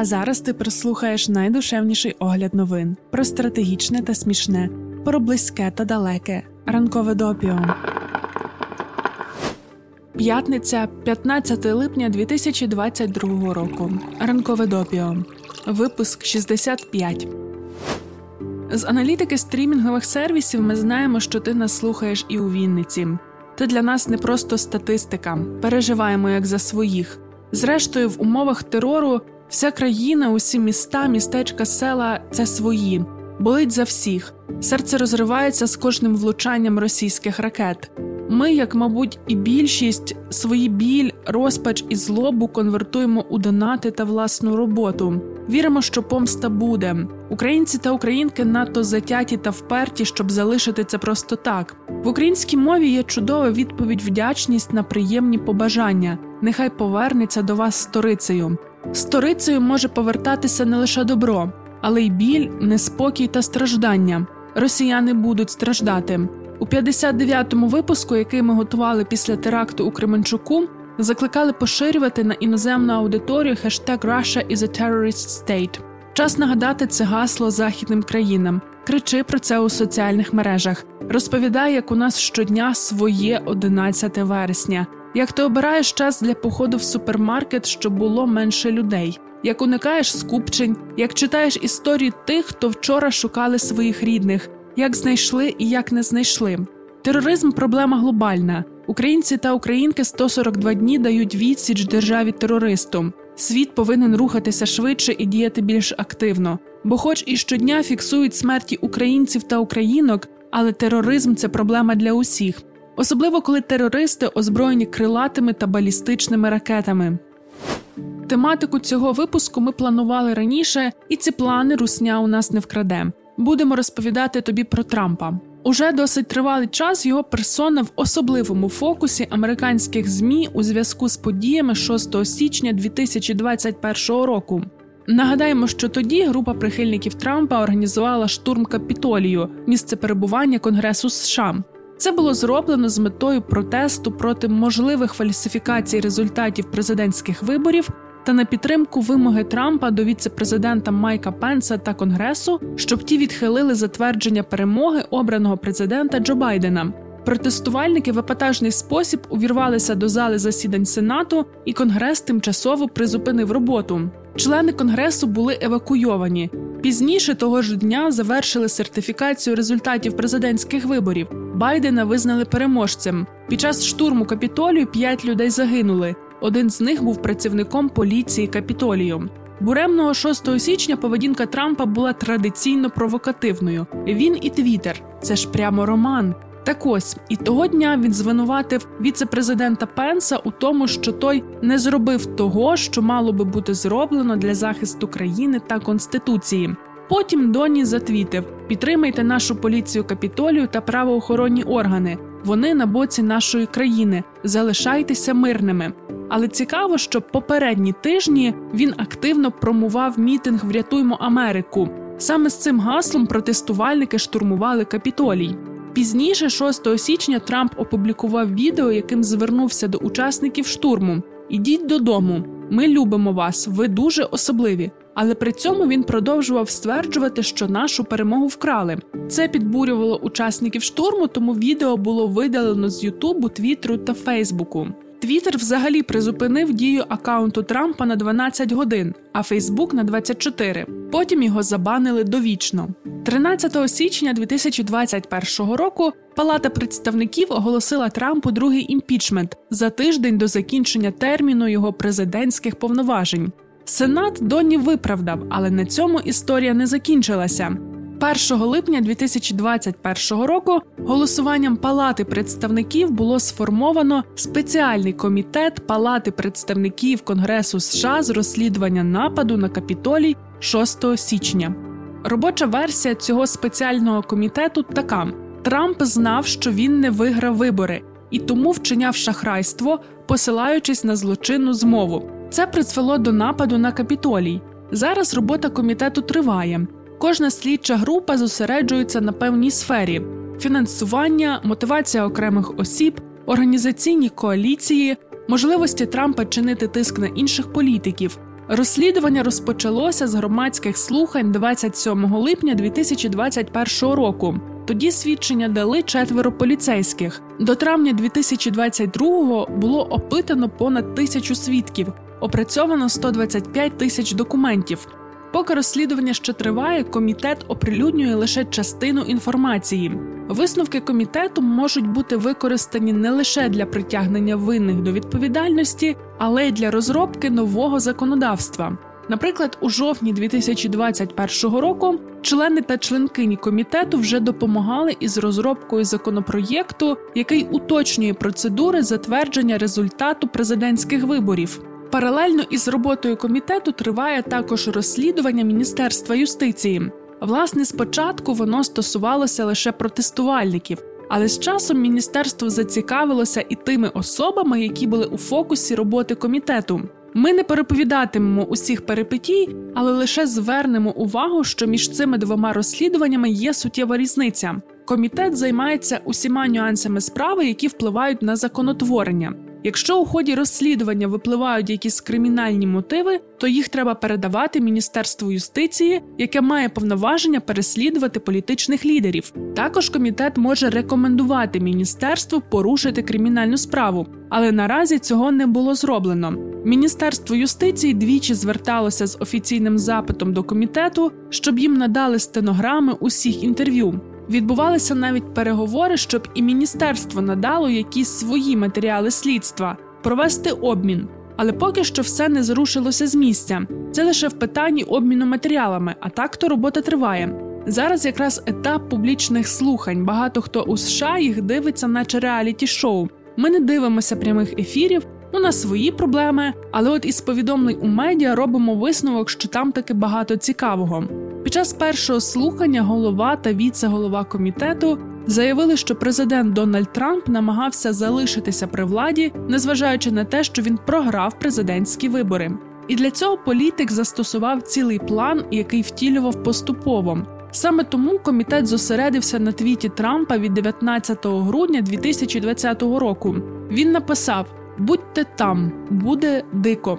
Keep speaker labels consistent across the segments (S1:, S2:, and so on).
S1: А зараз ти прослухаєш найдушевніший огляд новин про стратегічне та смішне, про близьке та далеке. Ранкове допіо. П'ятниця, 15 липня 2022 року. Ранкове допіо. Випуск 65. З аналітики стрімінгових сервісів ми знаємо, що ти нас слухаєш і у Вінниці. Ти для нас не просто статистика. Переживаємо як за своїх. Зрештою, в умовах терору вся країна, усі міста, містечка, села це свої, болить за всіх. Серце розривається з кожним влучанням російських ракет. Ми, як мабуть, і більшість свої біль, розпач і злобу конвертуємо у донати та власну роботу. Віримо, що помста буде. Українці та українки надто затяті та вперті, щоб залишити це просто так. В українській мові є чудова відповідь вдячність на приємні побажання. Нехай повернеться до вас сторицею. Сторицею може повертатися не лише добро, але й біль, неспокій та страждання. Росіяни будуть страждати. У 59-му випуску, який ми готували після теракту у Кременчуку, закликали поширювати на іноземну аудиторію хештег Russia is a terrorist state. Час нагадати це гасло західним країнам. Кричи про це у соціальних мережах. Розповідай, як у нас щодня своє 11 вересня. Як ти обираєш час для походу в супермаркет, щоб було менше людей, як уникаєш скупчень, як читаєш історії тих, хто вчора шукали своїх рідних, як знайшли і як не знайшли. Тероризм проблема глобальна. Українці та українки 142 дні дають відсіч державі терористу. Світ повинен рухатися швидше і діяти більш активно, бо, хоч і щодня фіксують смерті українців та українок, але тероризм це проблема для усіх, особливо коли терористи озброєні крилатими та балістичними ракетами. Тематику цього випуску ми планували раніше, і ці плани русня у нас не вкраде. Будемо розповідати тобі про Трампа. Уже досить тривалий час його персона в особливому фокусі американських змі у зв'язку з подіями 6 січня 2021 року. Нагадаємо, що тоді група прихильників Трампа організувала штурм капітолію, місце перебування Конгресу США. Це було зроблено з метою протесту проти можливих фальсифікацій результатів президентських виборів та на підтримку вимоги Трампа до віце-президента Майка Пенса та Конгресу, щоб ті відхилили затвердження перемоги обраного президента Джо Байдена. Протестувальники в епатажний спосіб увірвалися до зали засідань Сенату, і Конгрес тимчасово призупинив роботу. Члени конгресу були евакуйовані. Пізніше того ж дня завершили сертифікацію результатів президентських виборів. Байдена визнали переможцем. Під час штурму капітолію п'ять людей загинули. Один з них був працівником поліції Капітолію. Буремного 6 січня поведінка Трампа була традиційно провокативною. Він і Твіттер – це ж прямо роман. Так ось і того дня він звинуватив віце-президента Пенса у тому, що той не зробив того, що мало би бути зроблено для захисту країни та конституції. Потім Доні затвітив: підтримайте нашу поліцію капітолію та правоохоронні органи. Вони на боці нашої країни. Залишайтеся мирними. Але цікаво, що попередні тижні він активно промував мітинг Врятуймо Америку. Саме з цим гаслом протестувальники штурмували капітолій. Пізніше, 6 січня, Трамп опублікував відео, яким звернувся до учасників штурму: Ідіть додому, ми любимо вас, ви дуже особливі. Але при цьому він продовжував стверджувати, що нашу перемогу вкрали. Це підбурювало учасників штурму, тому відео було видалено з Ютубу, Твіттеру та Фейсбуку. Твіттер взагалі призупинив дію акаунту Трампа на 12 годин, а Фейсбук на 24. Потім його забанили довічно. 13 січня 2021 року Палата представників оголосила Трампу другий імпічмент за тиждень до закінчення терміну його президентських повноважень. Сенат Доні виправдав, але на цьому історія не закінчилася. 1 липня 2021 року голосуванням Палати представників було сформовано спеціальний комітет Палати представників Конгресу США з розслідування нападу на капітолій 6 січня. Робоча версія цього спеціального комітету така: Трамп знав, що він не виграв вибори, і тому вчиняв шахрайство, посилаючись на злочинну змову. Це призвело до нападу на капітолій. Зараз робота комітету триває. Кожна слідча група зосереджується на певній сфері: фінансування, мотивація окремих осіб, організаційні коаліції, можливості Трампа чинити тиск на інших політиків, Розслідування розпочалося з громадських слухань 27 липня 2021 року. Тоді свідчення дали четверо поліцейських. До травня 2022-го було опитано понад тисячу свідків, опрацьовано 125 тисяч документів. Поки розслідування ще триває, комітет оприлюднює лише частину інформації. Висновки комітету можуть бути використані не лише для притягнення винних до відповідальності, але й для розробки нового законодавства. Наприклад, у жовтні 2021 року члени та членкині комітету вже допомагали із розробкою законопроєкту, який уточнює процедури затвердження результату президентських виборів. Паралельно із роботою комітету триває також розслідування Міністерства юстиції. Власне, спочатку воно стосувалося лише протестувальників, але з часом міністерство зацікавилося і тими особами, які були у фокусі роботи комітету. Ми не переповідатимемо усіх перипетій, але лише звернемо увагу, що між цими двома розслідуваннями є суттєва різниця. Комітет займається усіма нюансами справи, які впливають на законотворення. Якщо у ході розслідування випливають якісь кримінальні мотиви, то їх треба передавати Міністерству юстиції, яке має повноваження переслідувати політичних лідерів. Також комітет може рекомендувати міністерству порушити кримінальну справу, але наразі цього не було зроблено. Міністерство юстиції двічі зверталося з офіційним запитом до комітету, щоб їм надали стенограми усіх інтерв'ю. Відбувалися навіть переговори, щоб і міністерство надало якісь свої матеріали слідства, провести обмін. Але поки що все не зрушилося з місця. Це лише в питанні обміну матеріалами, а так то робота триває. Зараз якраз етап публічних слухань. Багато хто у США їх дивиться, наче реаліті шоу. Ми не дивимося прямих ефірів. У нас свої проблеми, але от із повідомлень у медіа робимо висновок, що там таки багато цікавого. Під час першого слухання голова та віце-голова комітету заявили, що президент Дональд Трамп намагався залишитися при владі, незважаючи на те, що він програв президентські вибори. І для цього політик застосував цілий план, який втілював поступово. Саме тому комітет зосередився на твіті Трампа від 19 грудня 2020 року. Він написав: Будьте там, буде дико.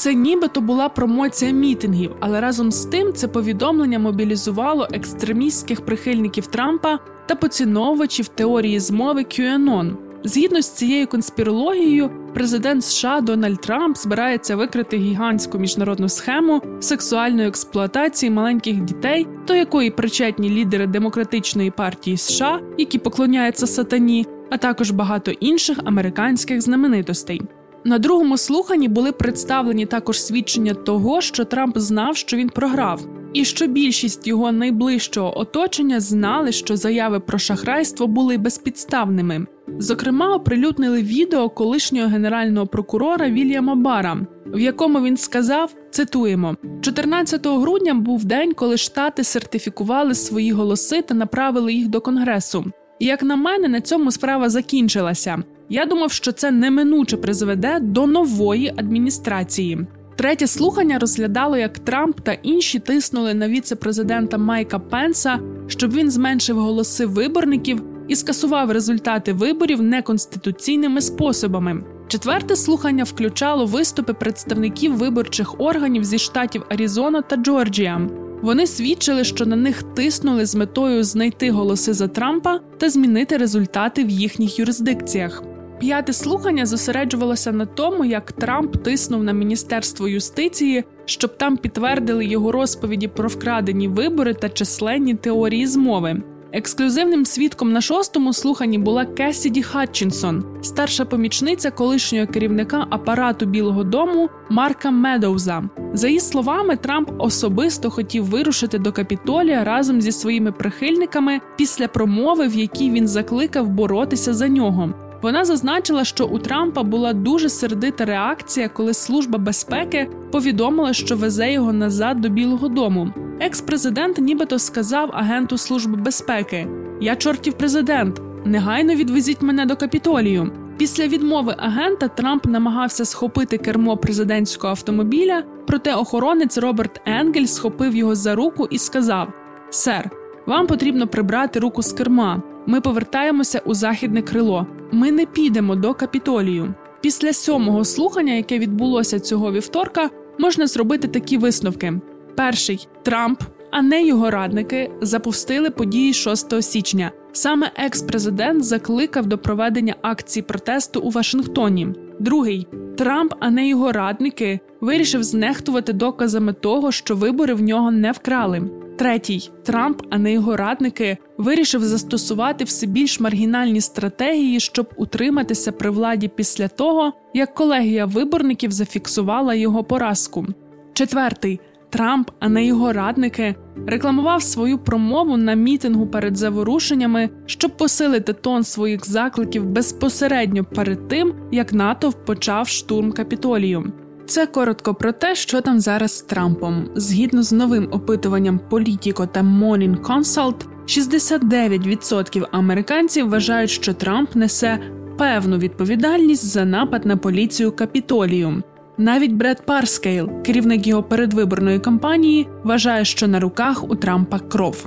S1: Це нібито була промоція мітингів, але разом з тим це повідомлення мобілізувало екстремістських прихильників Трампа та поціновувачів теорії змови QAnon. Згідно з цією конспірологією, президент США Дональд Трамп збирається викрити гігантську міжнародну схему сексуальної експлуатації маленьких дітей, до якої причетні лідери демократичної партії США, які поклоняються сатані, а також багато інших американських знаменитостей. На другому слуханні були представлені також свідчення того, що Трамп знав, що він програв, і що більшість його найближчого оточення знали, що заяви про шахрайство були безпідставними. Зокрема, оприлюднили відео колишнього генерального прокурора Вільяма Бара, в якому він сказав: цитуємо: 14 грудня був день, коли штати сертифікували свої голоси та направили їх до конгресу. Як на мене, на цьому справа закінчилася. Я думав, що це неминуче призведе до нової адміністрації. Третє слухання розглядало, як Трамп та інші тиснули на віце-президента Майка Пенса, щоб він зменшив голоси виборників і скасував результати виборів неконституційними способами. Четверте слухання включало виступи представників виборчих органів зі штатів Аризона та Джорджія. Вони свідчили, що на них тиснули з метою знайти голоси за Трампа та змінити результати в їхніх юрисдикціях. П'яте слухання зосереджувалося на тому, як Трамп тиснув на міністерство юстиції, щоб там підтвердили його розповіді про вкрадені вибори та численні теорії змови. Ексклюзивним свідком на шостому слуханні була Кесіді Хатчинсон, старша помічниця колишнього керівника апарату Білого Дому Марка Медоуза. За її словами, Трамп особисто хотів вирушити до капітолія разом зі своїми прихильниками після промови, в якій він закликав боротися за нього. Вона зазначила, що у Трампа була дуже сердита реакція, коли служба безпеки повідомила, що везе його назад до Білого Дому. Екс-президент нібито сказав агенту служби безпеки: Я чортів президент, негайно відвезіть мене до капітолію. Після відмови агента Трамп намагався схопити кермо президентського автомобіля, проте охоронець Роберт Енгель схопив його за руку і сказав: Сер, вам потрібно прибрати руку з керма. Ми повертаємося у західне крило. Ми не підемо до капітолію. Після сьомого слухання, яке відбулося цього вівторка, можна зробити такі висновки: перший Трамп, а не його радники, запустили події 6 січня. Саме екс-президент закликав до проведення акції протесту у Вашингтоні. Другий Трамп, а не його радники, вирішив знехтувати доказами того, що вибори в нього не вкрали. Третій Трамп, а не його радники, вирішив застосувати все більш маргінальні стратегії, щоб утриматися при владі після того, як колегія виборників зафіксувала його поразку. Четвертий Трамп, а не його радники, рекламував свою промову на мітингу перед заворушеннями, щоб посилити тон своїх закликів безпосередньо перед тим, як натовп почав штурм капітолію. Це коротко про те, що там зараз з Трампом. Згідно з новим опитуванням Politico та Morning Consult, 69% американців вважають, що Трамп несе певну відповідальність за напад на поліцію капітолію. Навіть Бред Парскейл, керівник його передвиборної кампанії, вважає, що на руках у Трампа кров.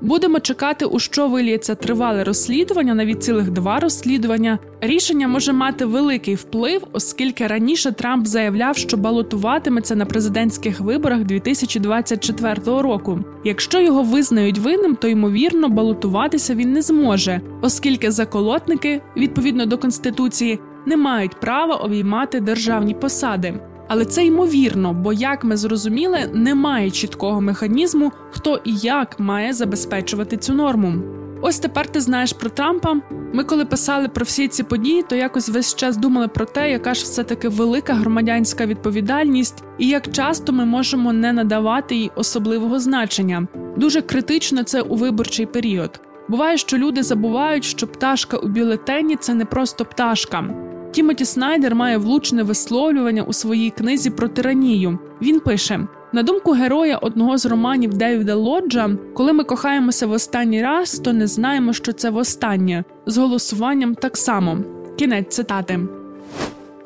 S1: Будемо чекати, у що виліється тривале розслідування, навіть цілих два розслідування. Рішення може мати великий вплив, оскільки раніше Трамп заявляв, що балотуватиметься на президентських виборах 2024 року. Якщо його визнають винним, то ймовірно балотуватися він не зможе, оскільки заколотники, відповідно до конституції, не мають права обіймати державні посади. Але це ймовірно, бо як ми зрозуміли, немає чіткого механізму, хто і як має забезпечувати цю норму. Ось тепер ти знаєш про Трампа. Ми, коли писали про всі ці події, то якось весь час думали про те, яка ж все таки велика громадянська відповідальність, і як часто ми можемо не надавати їй особливого значення. Дуже критично це у виборчий період. Буває, що люди забувають, що пташка у бюлетені це не просто пташка. Тімоті Снайдер має влучне висловлювання у своїй книзі про тиранію. Він пише: на думку героя одного з романів Девіда Лоджа, коли ми кохаємося в останній раз, то не знаємо, що це востаннє. З голосуванням так само. Кінець цитати.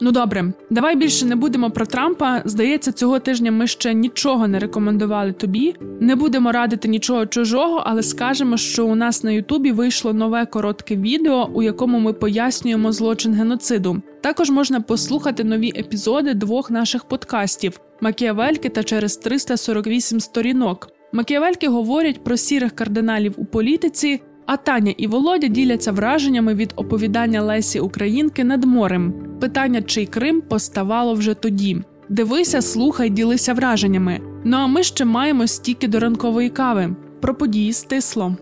S1: Ну добре, давай більше не будемо про Трампа. Здається, цього тижня ми ще нічого не рекомендували тобі. Не будемо радити нічого чужого, але скажемо, що у нас на Ютубі вийшло нове коротке відео, у якому ми пояснюємо злочин геноциду. Також можна послухати нові епізоди двох наших подкастів Макіавельки та через 348 сторінок. Макіавельки говорять про сірих кардиналів у політиці. А Таня і Володя діляться враженнями від оповідання Лесі Українки над морем. Питання, чий Крим поставало вже тоді. Дивися, слухай, ділися враженнями. Ну а ми ще маємо стільки до ранкової кави. Про події стисло.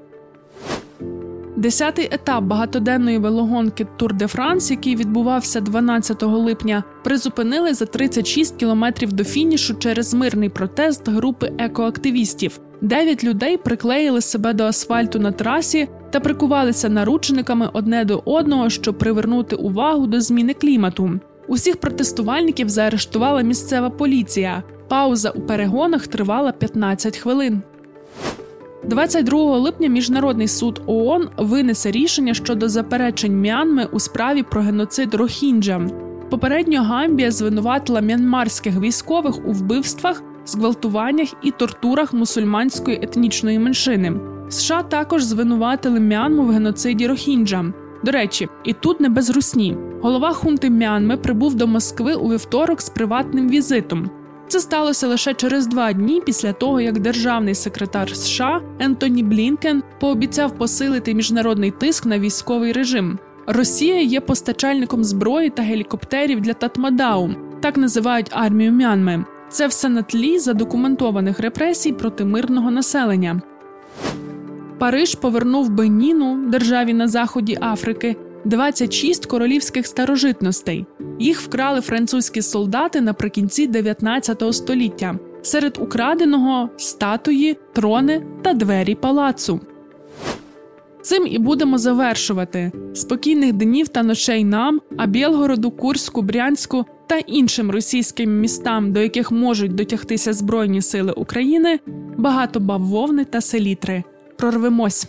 S1: Десятий етап багатоденної велогонки Тур де Франс, який відбувався 12 липня, призупинили за 36 кілометрів до фінішу через мирний протест групи екоактивістів. Дев'ять людей приклеїли себе до асфальту на трасі та прикувалися наручниками одне до одного, щоб привернути увагу до зміни клімату. Усіх протестувальників заарештувала місцева поліція. Пауза у перегонах тривала 15 хвилин. 22 липня Міжнародний суд ООН винесе рішення щодо заперечень Мянми у справі про геноцид Рохінджа. Попередньо Гамбія звинуватила мянмарських військових у вбивствах, зґвалтуваннях і тортурах мусульманської етнічної меншини. США також звинуватили Мянму в геноциді Рохінджа. До речі, і тут не без русні. Голова хунти Мянми прибув до Москви у вівторок з приватним візитом. Це сталося лише через два дні після того, як державний секретар США Ентоні Блінкен пообіцяв посилити міжнародний тиск на військовий режим. Росія є постачальником зброї та гелікоптерів для Татмадау, так називають армію Мянми. Це все на тлі задокументованих репресій проти мирного населення. Париж повернув Беніну, державі на заході Африки, 26 королівських старожитностей. Їх вкрали французькі солдати наприкінці 19 століття. Серед украденого статуї, трони та двері палацу. Цим і будемо завершувати спокійних днів та ночей нам, а Білгороду, Курську, Брянську та іншим російським містам, до яких можуть дотягтися Збройні сили України, багато бавовни та селітри. Прорвемось.